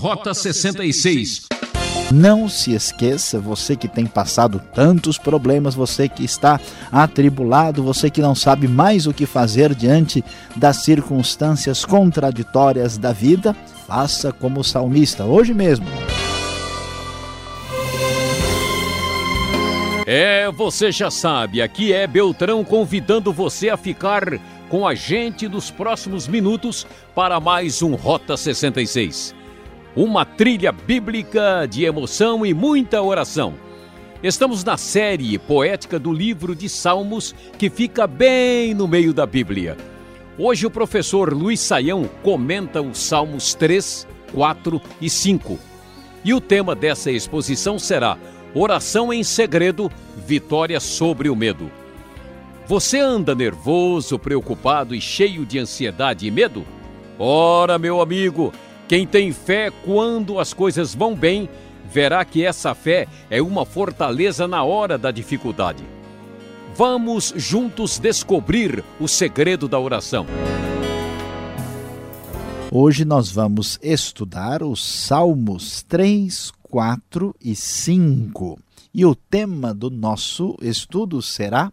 Rota 66. Não se esqueça, você que tem passado tantos problemas, você que está atribulado, você que não sabe mais o que fazer diante das circunstâncias contraditórias da vida, faça como salmista hoje mesmo. É, você já sabe, aqui é Beltrão convidando você a ficar com a gente nos próximos minutos para mais um Rota 66 uma trilha bíblica de emoção e muita oração. Estamos na série poética do livro de Salmos, que fica bem no meio da Bíblia. Hoje o professor Luiz Saião comenta os Salmos 3, 4 e 5. E o tema dessa exposição será Oração em segredo, vitória sobre o medo. Você anda nervoso, preocupado e cheio de ansiedade e medo? Ora, meu amigo, quem tem fé quando as coisas vão bem, verá que essa fé é uma fortaleza na hora da dificuldade. Vamos juntos descobrir o segredo da oração. Hoje nós vamos estudar os Salmos 3, 4 e 5. E o tema do nosso estudo será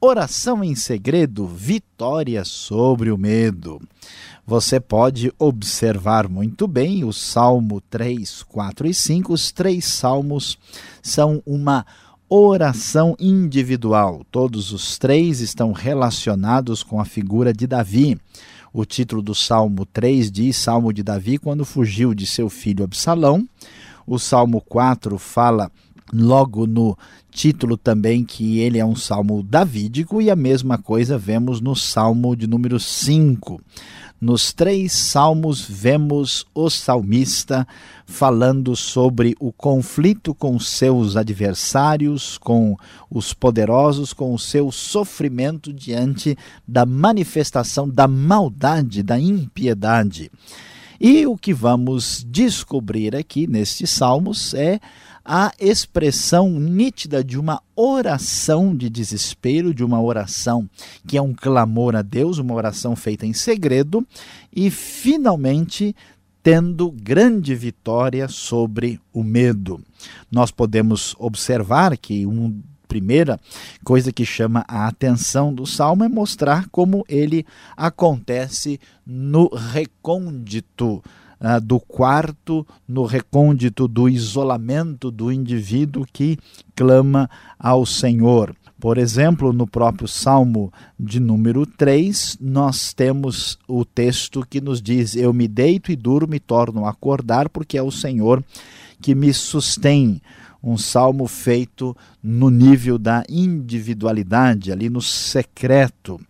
Oração em segredo, vitória sobre o medo você pode observar muito bem o Salmo 3, 4 e 5. Os três salmos são uma oração individual. Todos os três estão relacionados com a figura de Davi. O título do Salmo 3 diz Salmo de Davi quando fugiu de seu filho Absalão. O Salmo 4 fala logo no título também que ele é um salmo davídico e a mesma coisa vemos no Salmo de número 5. Nos três salmos, vemos o salmista falando sobre o conflito com seus adversários, com os poderosos, com o seu sofrimento diante da manifestação da maldade, da impiedade. E o que vamos descobrir aqui nestes salmos é a expressão nítida de uma oração de desespero, de uma oração que é um clamor a Deus, uma oração feita em segredo, e finalmente tendo grande vitória sobre o medo. Nós podemos observar que uma primeira coisa que chama a atenção do salmo é mostrar como ele acontece no recôndito ah, do quarto, no recôndito do isolamento do indivíduo que clama ao Senhor. Por exemplo, no próprio Salmo de número 3, nós temos o texto que nos diz: Eu me deito e durmo e torno a acordar, porque é o Senhor que me sustém. Um salmo feito no nível da individualidade, ali no secreto.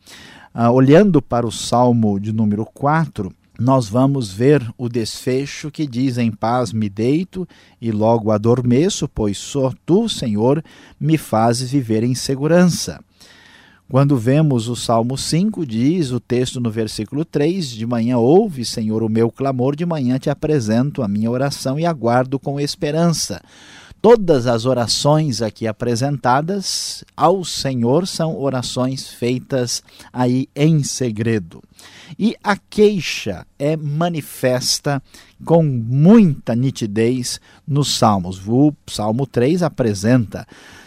Ah, olhando para o salmo de número 4, nós vamos ver o desfecho que diz: Em paz me deito e logo adormeço, pois só tu, Senhor, me fazes viver em segurança. Quando vemos o Salmo 5, diz o texto no versículo 3: De manhã ouve, Senhor, o meu clamor, de manhã te apresento a minha oração e aguardo com esperança. Todas as orações aqui apresentadas ao Senhor são orações feitas aí em segredo. E a queixa é manifesta com muita nitidez nos Salmos. O Salmo 3 apresenta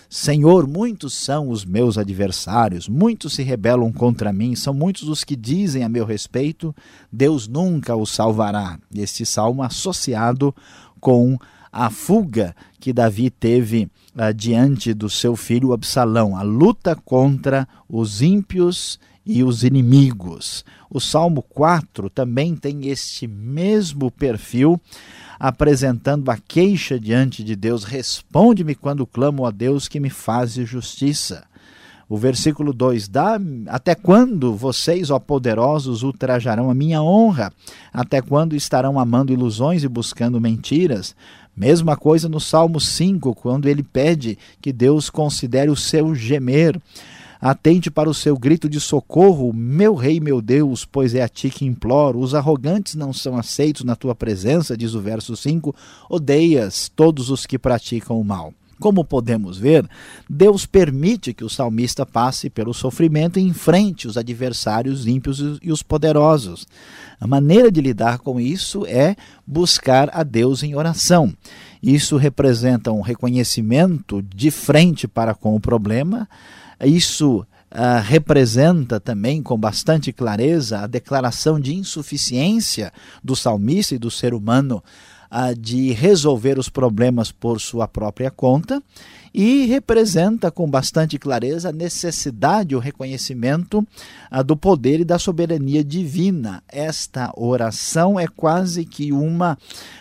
Senhor, muitos são os meus adversários, muitos se rebelam contra mim, são muitos os que dizem a meu respeito, Deus nunca os salvará. Este salmo associado com a fuga que Davi teve uh, diante do seu filho Absalão, a luta contra os ímpios e os inimigos. O Salmo 4 também tem este mesmo perfil, apresentando a queixa diante de Deus: Responde-me quando clamo a Deus que me faz justiça. O versículo 2: Dá, Até quando vocês, ó poderosos, ultrajarão a minha honra? Até quando estarão amando ilusões e buscando mentiras? Mesma coisa no Salmo 5, quando ele pede que Deus considere o seu gemer. Atente para o seu grito de socorro, meu rei, meu Deus, pois é a ti que imploro. Os arrogantes não são aceitos na tua presença, diz o verso 5. Odeias todos os que praticam o mal. Como podemos ver, Deus permite que o salmista passe pelo sofrimento e enfrente os adversários ímpios e os poderosos. A maneira de lidar com isso é buscar a Deus em oração. Isso representa um reconhecimento de frente para com o problema. Isso Uh, representa também com bastante clareza a declaração de insuficiência do salmista e do ser humano de resolver os problemas por sua própria conta e representa com bastante clareza a necessidade, o reconhecimento do poder e da soberania divina. Esta oração é quase que uma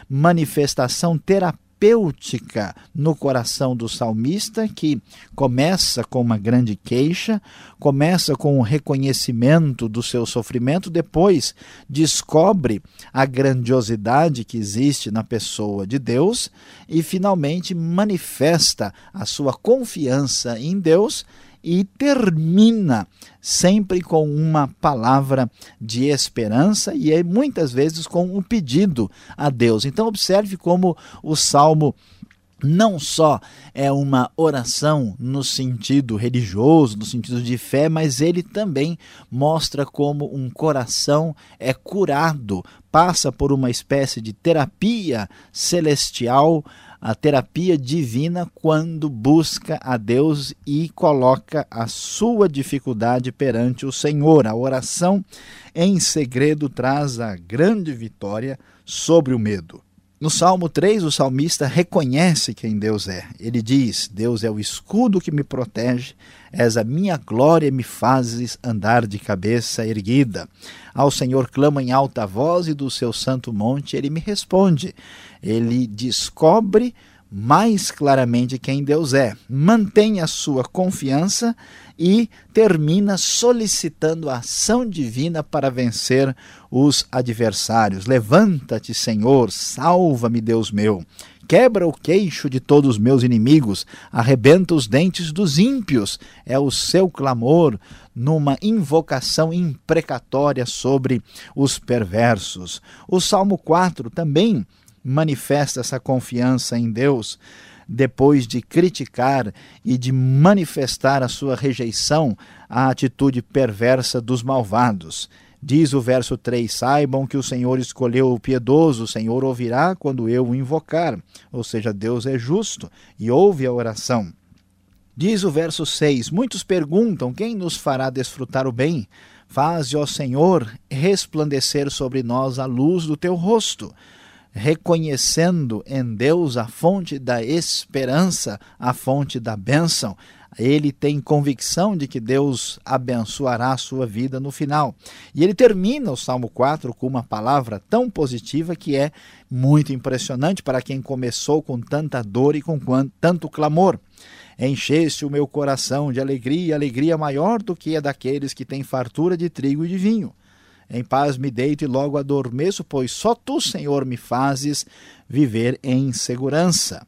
manifestação terapêutica terapêutica no coração do salmista, que começa com uma grande queixa, começa com o reconhecimento do seu sofrimento, depois descobre a grandiosidade que existe na pessoa de Deus e finalmente manifesta a sua confiança em Deus e termina sempre com uma palavra de esperança e é muitas vezes com um pedido a Deus. Então observe como o salmo não só é uma oração no sentido religioso, no sentido de fé, mas ele também mostra como um coração é curado, passa por uma espécie de terapia celestial a terapia divina quando busca a Deus e coloca a sua dificuldade perante o Senhor. A oração em segredo traz a grande vitória sobre o medo. No Salmo 3, o salmista reconhece quem Deus é. Ele diz: Deus é o escudo que me protege, és a minha glória e me fazes andar de cabeça erguida. Ao Senhor clama em alta voz e do seu santo monte ele me responde. Ele descobre mais claramente quem Deus é, mantém a sua confiança e termina solicitando a ação divina para vencer os adversários. Levanta-te, Senhor, salva-me, Deus meu. Quebra o queixo de todos os meus inimigos, arrebenta os dentes dos ímpios. É o seu clamor numa invocação imprecatória sobre os perversos. O Salmo 4 também manifesta essa confiança em Deus depois de criticar e de manifestar a sua rejeição à atitude perversa dos malvados. Diz o verso 3: Saibam que o Senhor escolheu o piedoso, o Senhor ouvirá quando eu o invocar. Ou seja, Deus é justo e ouve a oração. Diz o verso 6: Muitos perguntam: quem nos fará desfrutar o bem? Faze, ó Senhor, resplandecer sobre nós a luz do teu rosto reconhecendo em Deus a fonte da esperança, a fonte da bênção, ele tem convicção de que Deus abençoará a sua vida no final. E ele termina o Salmo 4 com uma palavra tão positiva que é muito impressionante para quem começou com tanta dor e com tanto clamor. Encheste o meu coração de alegria, alegria maior do que a daqueles que têm fartura de trigo e de vinho. Em paz me deito e logo adormeço, pois só tu, Senhor, me fazes viver em segurança.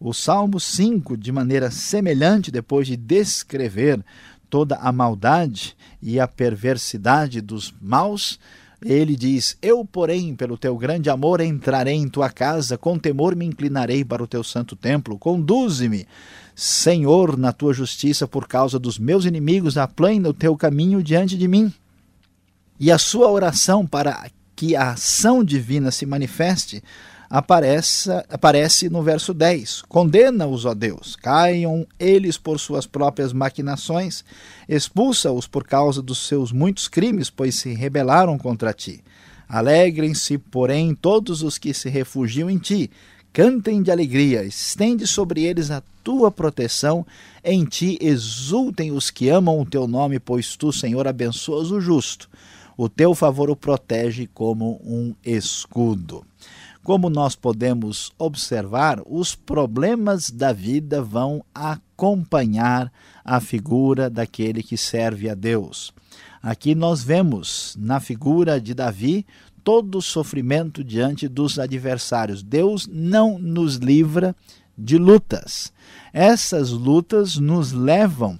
O Salmo 5, de maneira semelhante, depois de descrever toda a maldade e a perversidade dos maus, ele diz: Eu, porém, pelo teu grande amor, entrarei em tua casa, com temor me inclinarei para o teu santo templo. Conduze-me, Senhor, na tua justiça, por causa dos meus inimigos, aplane o teu caminho diante de mim. E a sua oração para que a ação divina se manifeste aparece, aparece no verso 10. Condena-os, ó Deus, caiam eles por suas próprias maquinações, expulsa-os por causa dos seus muitos crimes, pois se rebelaram contra ti. Alegrem-se, porém, todos os que se refugiam em ti. Cantem de alegria, estende sobre eles a tua proteção, em ti exultem os que amam o teu nome, pois tu, Senhor, abençoas o justo o teu favor o protege como um escudo. Como nós podemos observar, os problemas da vida vão acompanhar a figura daquele que serve a Deus. Aqui nós vemos na figura de Davi todo o sofrimento diante dos adversários. Deus não nos livra de lutas. Essas lutas nos levam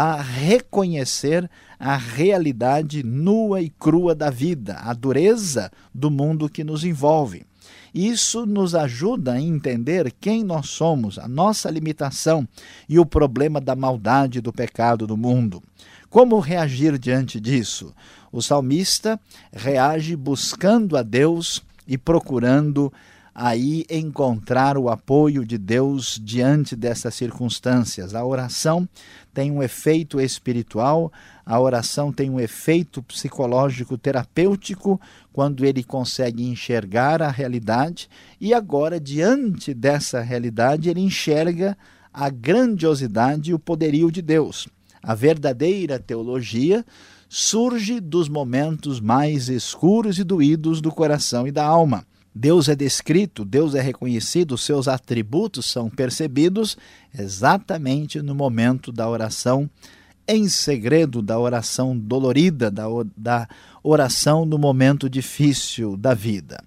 a reconhecer a realidade nua e crua da vida, a dureza do mundo que nos envolve. Isso nos ajuda a entender quem nós somos, a nossa limitação e o problema da maldade do pecado do mundo. Como reagir diante disso? O salmista reage buscando a Deus e procurando aí encontrar o apoio de Deus diante dessas circunstâncias. A oração tem um efeito espiritual, a oração tem um efeito psicológico terapêutico quando ele consegue enxergar a realidade e agora diante dessa realidade ele enxerga a grandiosidade e o poderio de Deus. A verdadeira teologia surge dos momentos mais escuros e doídos do coração e da alma. Deus é descrito, Deus é reconhecido, seus atributos são percebidos exatamente no momento da oração em segredo, da oração dolorida, da, da oração no momento difícil da vida.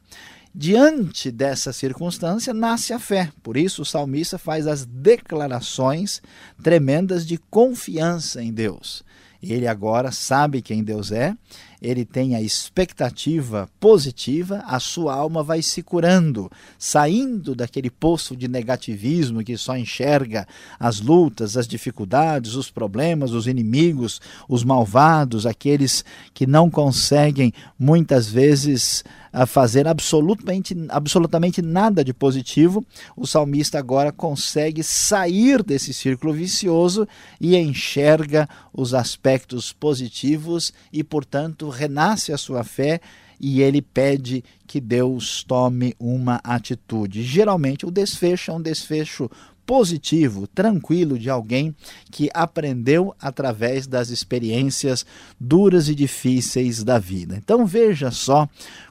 Diante dessa circunstância, nasce a fé. Por isso, o salmista faz as declarações tremendas de confiança em Deus. Ele agora sabe quem Deus é, ele tem a expectativa positiva, a sua alma vai se curando, saindo daquele poço de negativismo que só enxerga as lutas, as dificuldades, os problemas, os inimigos, os malvados, aqueles que não conseguem muitas vezes a fazer absolutamente, absolutamente nada de positivo, o salmista agora consegue sair desse círculo vicioso e enxerga os aspectos positivos e, portanto, renasce a sua fé e ele pede que Deus tome uma atitude. Geralmente o desfecho é um desfecho positivo, tranquilo de alguém que aprendeu através das experiências duras e difíceis da vida. Então veja só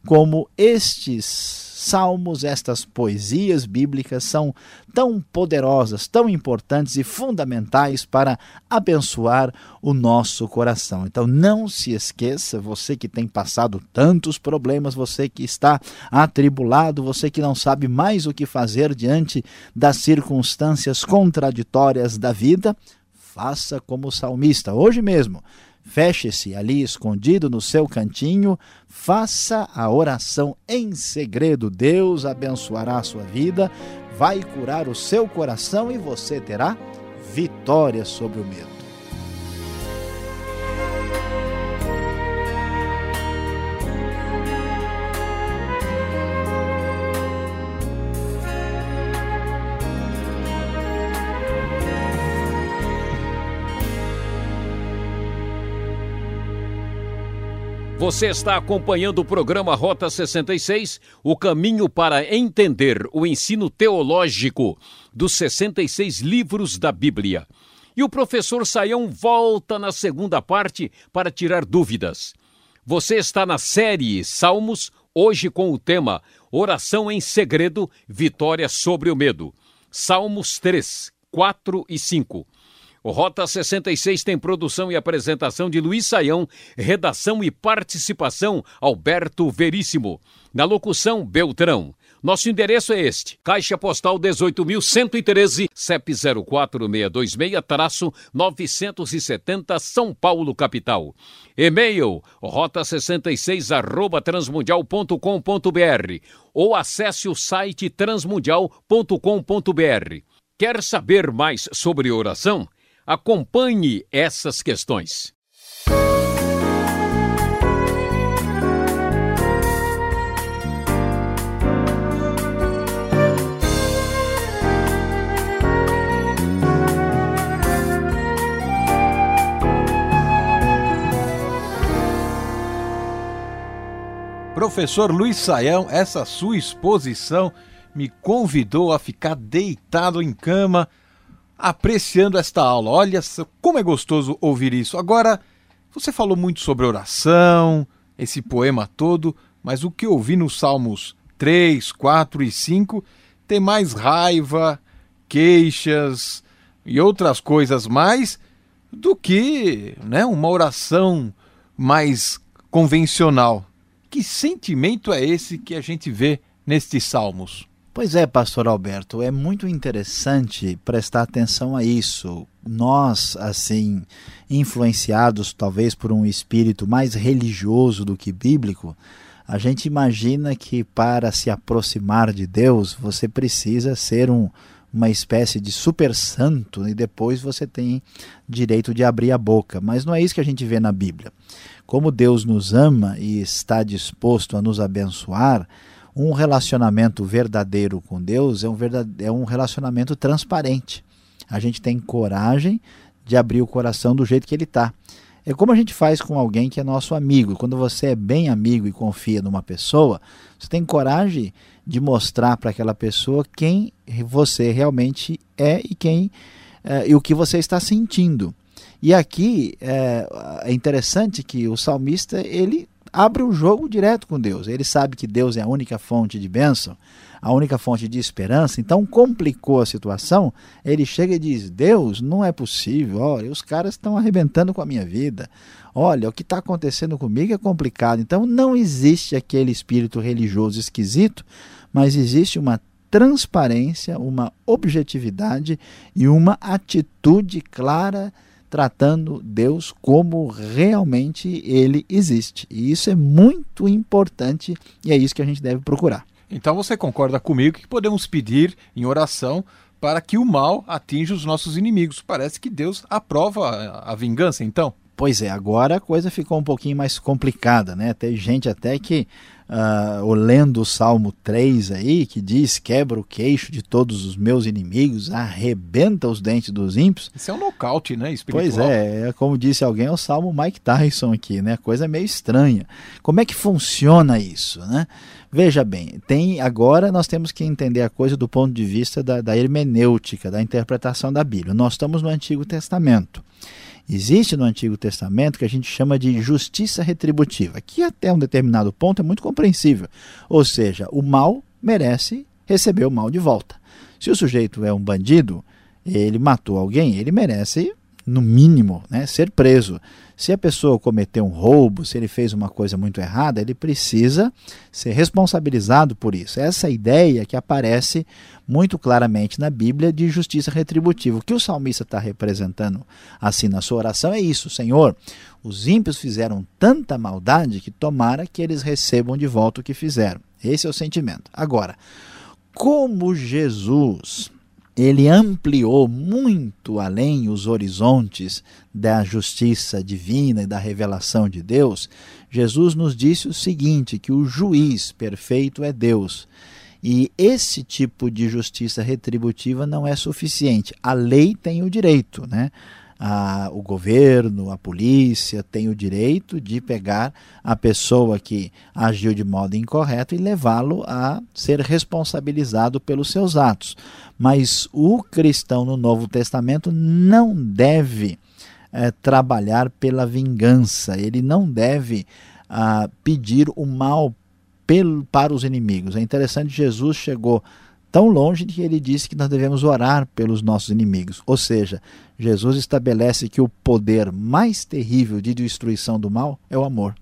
como estes salmos, estas poesias bíblicas são tão poderosas, tão importantes e fundamentais para abençoar o nosso coração. Então não se esqueça, você que tem passado tantos problemas, você que está atribulado, você que não sabe mais o que fazer diante das circunstâncias contraditórias da vida, faça como o salmista hoje mesmo Feche-se ali escondido no seu cantinho, faça a oração em segredo. Deus abençoará a sua vida, vai curar o seu coração e você terá vitória sobre o medo. Você está acompanhando o programa Rota 66, o caminho para entender o ensino teológico dos 66 livros da Bíblia. E o professor Saião volta na segunda parte para tirar dúvidas. Você está na série Salmos, hoje com o tema Oração em Segredo, Vitória sobre o Medo. Salmos 3, 4 e 5. O Rota 66 tem produção e apresentação de Luiz Saião, redação e participação Alberto Veríssimo. Na locução, Beltrão. Nosso endereço é este: Caixa Postal 18.113, CEP 04670-970, São Paulo, capital. E-mail rota66 arroba transmundial.com.br ou acesse o site transmundial.com.br. Quer saber mais sobre oração? Acompanhe essas questões. Professor Luiz Saião, essa sua exposição me convidou a ficar deitado em cama apreciando esta aula. Olha como é gostoso ouvir isso. Agora, você falou muito sobre oração, esse poema todo, mas o que eu ouvi nos Salmos 3, 4 e 5 tem mais raiva, queixas e outras coisas mais do que né, uma oração mais convencional. Que sentimento é esse que a gente vê nestes salmos? Pois é, pastor Alberto, é muito interessante prestar atenção a isso. Nós, assim, influenciados talvez por um espírito mais religioso do que bíblico, A gente imagina que para se aproximar de Deus você precisa ser um, uma espécie de super santo e depois você tem direito de abrir a boca. Mas não é isso que a gente vê na Bíblia. Como Deus nos ama e está disposto a nos abençoar, um relacionamento verdadeiro com Deus é um, é um relacionamento transparente. A gente tem coragem de abrir o coração do jeito que ele está. É como a gente faz com alguém que é nosso amigo. Quando você é bem amigo e confia numa pessoa, você tem coragem de mostrar para aquela pessoa quem você realmente é e quem é, e o que você está sentindo. E aqui é, é interessante que o salmista ele abre o jogo direto com Deus. Ele sabe que Deus é a única fonte de bênção, a única fonte de esperança. Então complicou a situação. Ele chega e diz: Deus, não é possível. Olha, os caras estão arrebentando com a minha vida. Olha, o que está acontecendo comigo é complicado. Então não existe aquele espírito religioso esquisito, mas existe uma transparência, uma objetividade e uma atitude clara tratando Deus como realmente ele existe. E isso é muito importante e é isso que a gente deve procurar. Então você concorda comigo que podemos pedir em oração para que o mal atinja os nossos inimigos. Parece que Deus aprova a vingança, então. Pois é, agora a coisa ficou um pouquinho mais complicada, né? Tem gente até que, uh, lendo o Salmo 3 aí, que diz: quebra o queixo de todos os meus inimigos, arrebenta os dentes dos ímpios. Isso é um nocaute, né? Espiritual. Pois é, é, como disse alguém, é o Salmo Mike Tyson aqui, né? Coisa meio estranha. Como é que funciona isso, né? Veja bem, tem agora nós temos que entender a coisa do ponto de vista da, da hermenêutica, da interpretação da Bíblia. Nós estamos no Antigo Testamento. Existe no Antigo Testamento que a gente chama de justiça retributiva, que até um determinado ponto é muito compreensível. Ou seja, o mal merece receber o mal de volta. Se o sujeito é um bandido, ele matou alguém, ele merece, no mínimo, né, ser preso. Se a pessoa cometeu um roubo, se ele fez uma coisa muito errada, ele precisa ser responsabilizado por isso. Essa é ideia que aparece muito claramente na Bíblia de justiça retributiva. O que o salmista está representando assim na sua oração é isso: Senhor, os ímpios fizeram tanta maldade que tomara que eles recebam de volta o que fizeram. Esse é o sentimento. Agora, como Jesus ele ampliou muito além os horizontes da justiça divina e da revelação de Deus, Jesus nos disse o seguinte: que o juiz perfeito é Deus. E esse tipo de justiça retributiva não é suficiente. A lei tem o direito, né? A, o governo, a polícia tem o direito de pegar a pessoa que agiu de modo incorreto e levá-lo a ser responsabilizado pelos seus atos. Mas o cristão no Novo Testamento não deve é, trabalhar pela vingança, ele não deve ah, pedir o mal pelo, para os inimigos. É interessante, Jesus chegou tão longe que ele disse que nós devemos orar pelos nossos inimigos. Ou seja, Jesus estabelece que o poder mais terrível de destruição do mal é o amor.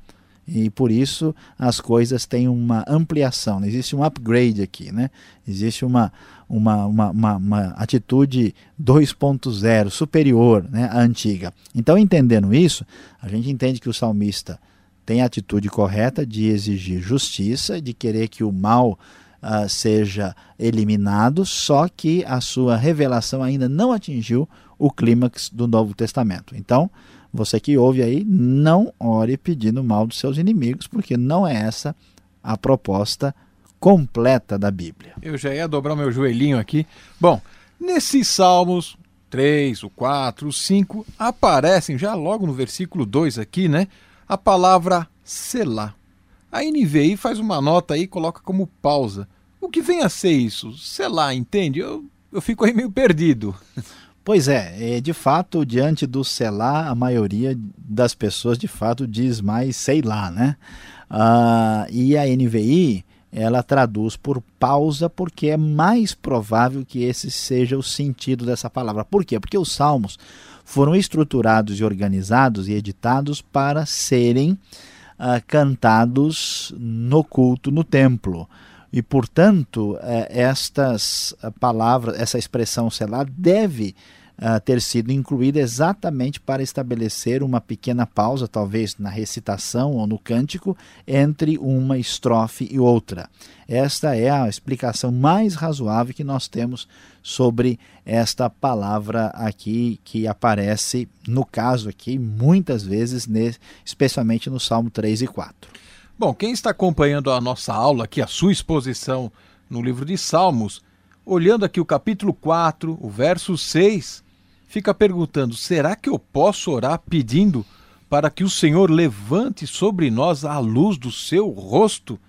E por isso as coisas têm uma ampliação, existe um upgrade aqui, né? existe uma, uma, uma, uma, uma atitude 2.0, superior né, à antiga. Então, entendendo isso, a gente entende que o salmista tem a atitude correta de exigir justiça, de querer que o mal uh, seja eliminado, só que a sua revelação ainda não atingiu o clímax do Novo Testamento. Então, você que ouve aí, não ore pedindo mal dos seus inimigos, porque não é essa a proposta completa da Bíblia. Eu já ia dobrar meu joelhinho aqui. Bom, nesses Salmos 3, o 4, o 5, aparecem já logo no versículo 2 aqui, né? A palavra selar. A NVI faz uma nota aí e coloca como pausa. O que vem a ser isso? Sei lá, entende? Eu, eu fico aí meio perdido. Pois é, é, de fato, diante do selar, a maioria das pessoas de fato diz mais sei lá, né? Ah, e a NVI, ela traduz por pausa porque é mais provável que esse seja o sentido dessa palavra. Por quê? Porque os salmos foram estruturados e organizados e editados para serem uh, cantados no culto no templo. E, portanto, uh, estas palavras, essa expressão selar deve uh, ter sido incluída exatamente para estabelecer uma pequena pausa, talvez na recitação ou no cântico, entre uma estrofe e outra. Esta é a explicação mais razoável que nós temos sobre esta palavra aqui que aparece, no caso aqui, muitas vezes, especialmente no Salmo 3 e 4. Bom, quem está acompanhando a nossa aula aqui, a sua exposição no livro de Salmos, olhando aqui o capítulo 4, o verso 6, fica perguntando: será que eu posso orar pedindo para que o Senhor levante sobre nós a luz do seu rosto?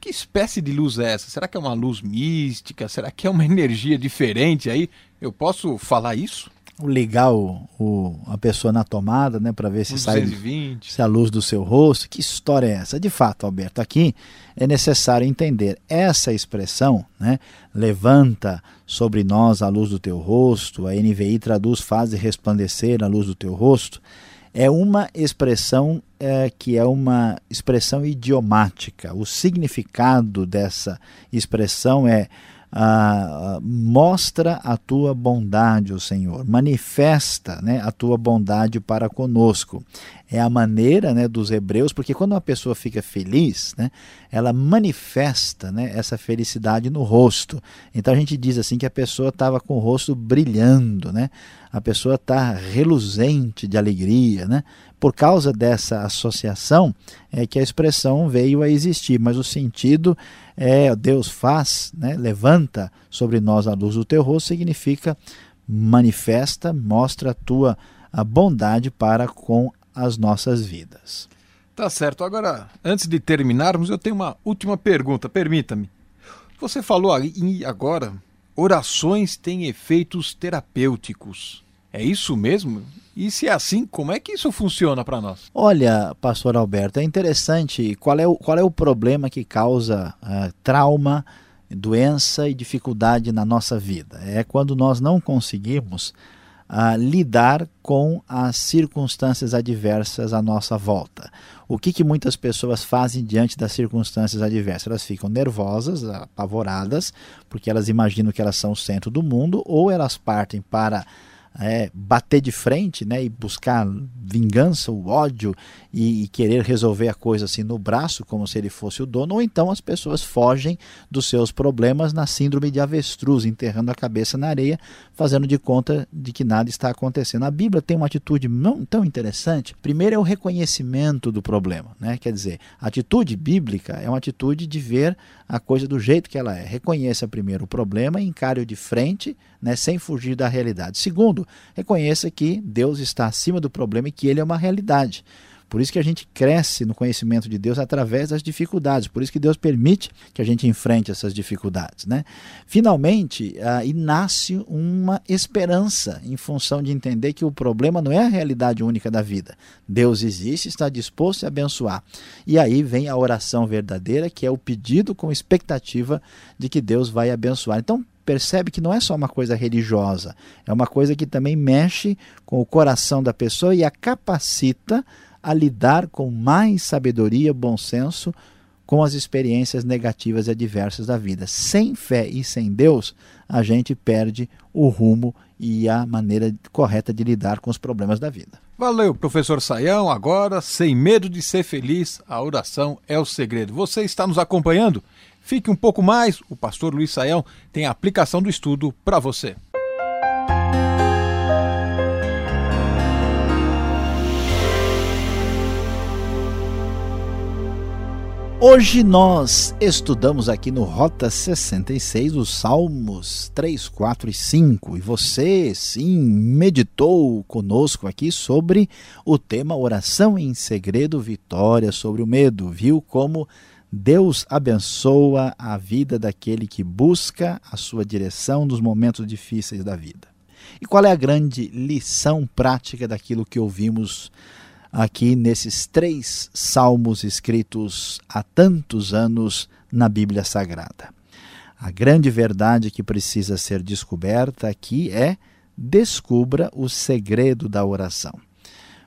Que espécie de luz é essa? Será que é uma luz mística? Será que é uma energia diferente aí? Eu posso falar isso? Ligar o, o, a pessoa na tomada, né, para ver se 220. sai se a luz do seu rosto. Que história é essa? De fato, Alberto, aqui é necessário entender essa expressão, né, levanta sobre nós a luz do teu rosto. A NVI traduz faz resplandecer a luz do teu rosto é uma expressão é, que é uma expressão idiomática. O significado dessa expressão é ah, mostra a tua bondade, o Senhor, manifesta né, a tua bondade para conosco. É a maneira né, dos hebreus, porque quando uma pessoa fica feliz, né, ela manifesta né, essa felicidade no rosto. Então a gente diz assim que a pessoa estava com o rosto brilhando, né? a pessoa está reluzente de alegria. Né? Por causa dessa associação é que a expressão veio a existir, mas o sentido é Deus faz, né, levanta sobre nós a luz do teu rosto, significa manifesta, mostra a tua a bondade para com as nossas vidas. Tá certo. Agora, antes de terminarmos, eu tenho uma última pergunta, permita-me. Você falou aí agora, orações têm efeitos terapêuticos. É isso mesmo? E se é assim, como é que isso funciona para nós? Olha, pastor Alberto, é interessante. Qual é o, qual é o problema que causa uh, trauma, doença e dificuldade na nossa vida? É quando nós não conseguimos uh, lidar com as circunstâncias adversas à nossa volta. O que, que muitas pessoas fazem diante das circunstâncias adversas? Elas ficam nervosas, apavoradas, porque elas imaginam que elas são o centro do mundo, ou elas partem para é, bater de frente né, e buscar vingança, o ódio e, e, querer resolver a coisa assim no braço, como se ele fosse o dono, ou então as pessoas fogem dos seus problemas na síndrome de avestruz, enterrando a cabeça na areia, fazendo de conta de que nada está acontecendo. A Bíblia tem uma atitude tão interessante. Primeiro é o reconhecimento do problema, né? quer dizer, a atitude bíblica é uma atitude de ver a coisa do jeito que ela é. Reconheça primeiro o problema encare-o de frente, né, sem fugir da realidade. Segundo, reconheça que Deus está acima do problema e que ele é uma realidade. Por isso que a gente cresce no conhecimento de Deus através das dificuldades. Por isso que Deus permite que a gente enfrente essas dificuldades. Né? Finalmente, aí nasce uma esperança em função de entender que o problema não é a realidade única da vida. Deus existe, está disposto a abençoar. E aí vem a oração verdadeira, que é o pedido com expectativa de que Deus vai abençoar. Então, percebe que não é só uma coisa religiosa, é uma coisa que também mexe com o coração da pessoa e a capacita a lidar com mais sabedoria, bom senso com as experiências negativas e adversas da vida. Sem fé e sem Deus, a gente perde o rumo e a maneira correta de lidar com os problemas da vida. Valeu, professor Saião. Agora, sem medo de ser feliz, a oração é o segredo. Você está nos acompanhando? Fique um pouco mais, o pastor Luiz Saião tem a aplicação do estudo para você. Hoje nós estudamos aqui no Rota 66 os Salmos 3, 4 e 5 e você sim meditou conosco aqui sobre o tema Oração em Segredo, Vitória sobre o Medo. Viu como Deus abençoa a vida daquele que busca a sua direção nos momentos difíceis da vida. E qual é a grande lição prática daquilo que ouvimos aqui nesses três salmos escritos há tantos anos na Bíblia Sagrada? A grande verdade que precisa ser descoberta aqui é descubra o segredo da oração.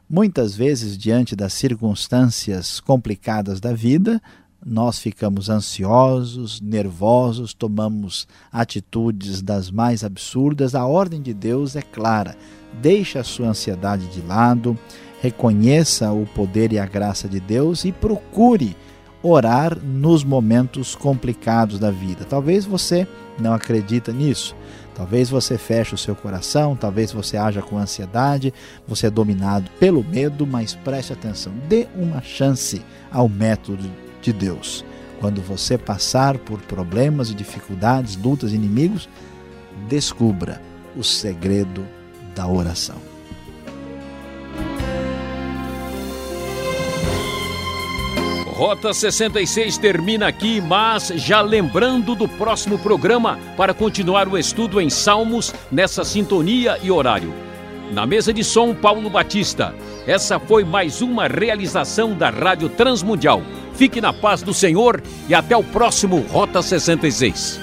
Muitas vezes, diante das circunstâncias complicadas da vida, nós ficamos ansiosos, nervosos, tomamos atitudes das mais absurdas. A ordem de Deus é clara. Deixe a sua ansiedade de lado, reconheça o poder e a graça de Deus e procure orar nos momentos complicados da vida. Talvez você não acredita nisso. Talvez você feche o seu coração, talvez você haja com ansiedade, você é dominado pelo medo, mas preste atenção, dê uma chance ao método de Deus. Quando você passar por problemas e dificuldades, lutas, inimigos, descubra o segredo da oração. Rota 66 termina aqui, mas já lembrando do próximo programa para continuar o estudo em Salmos nessa sintonia e horário. Na mesa de som, Paulo Batista. Essa foi mais uma realização da Rádio Transmundial. Fique na paz do Senhor e até o próximo Rota 66.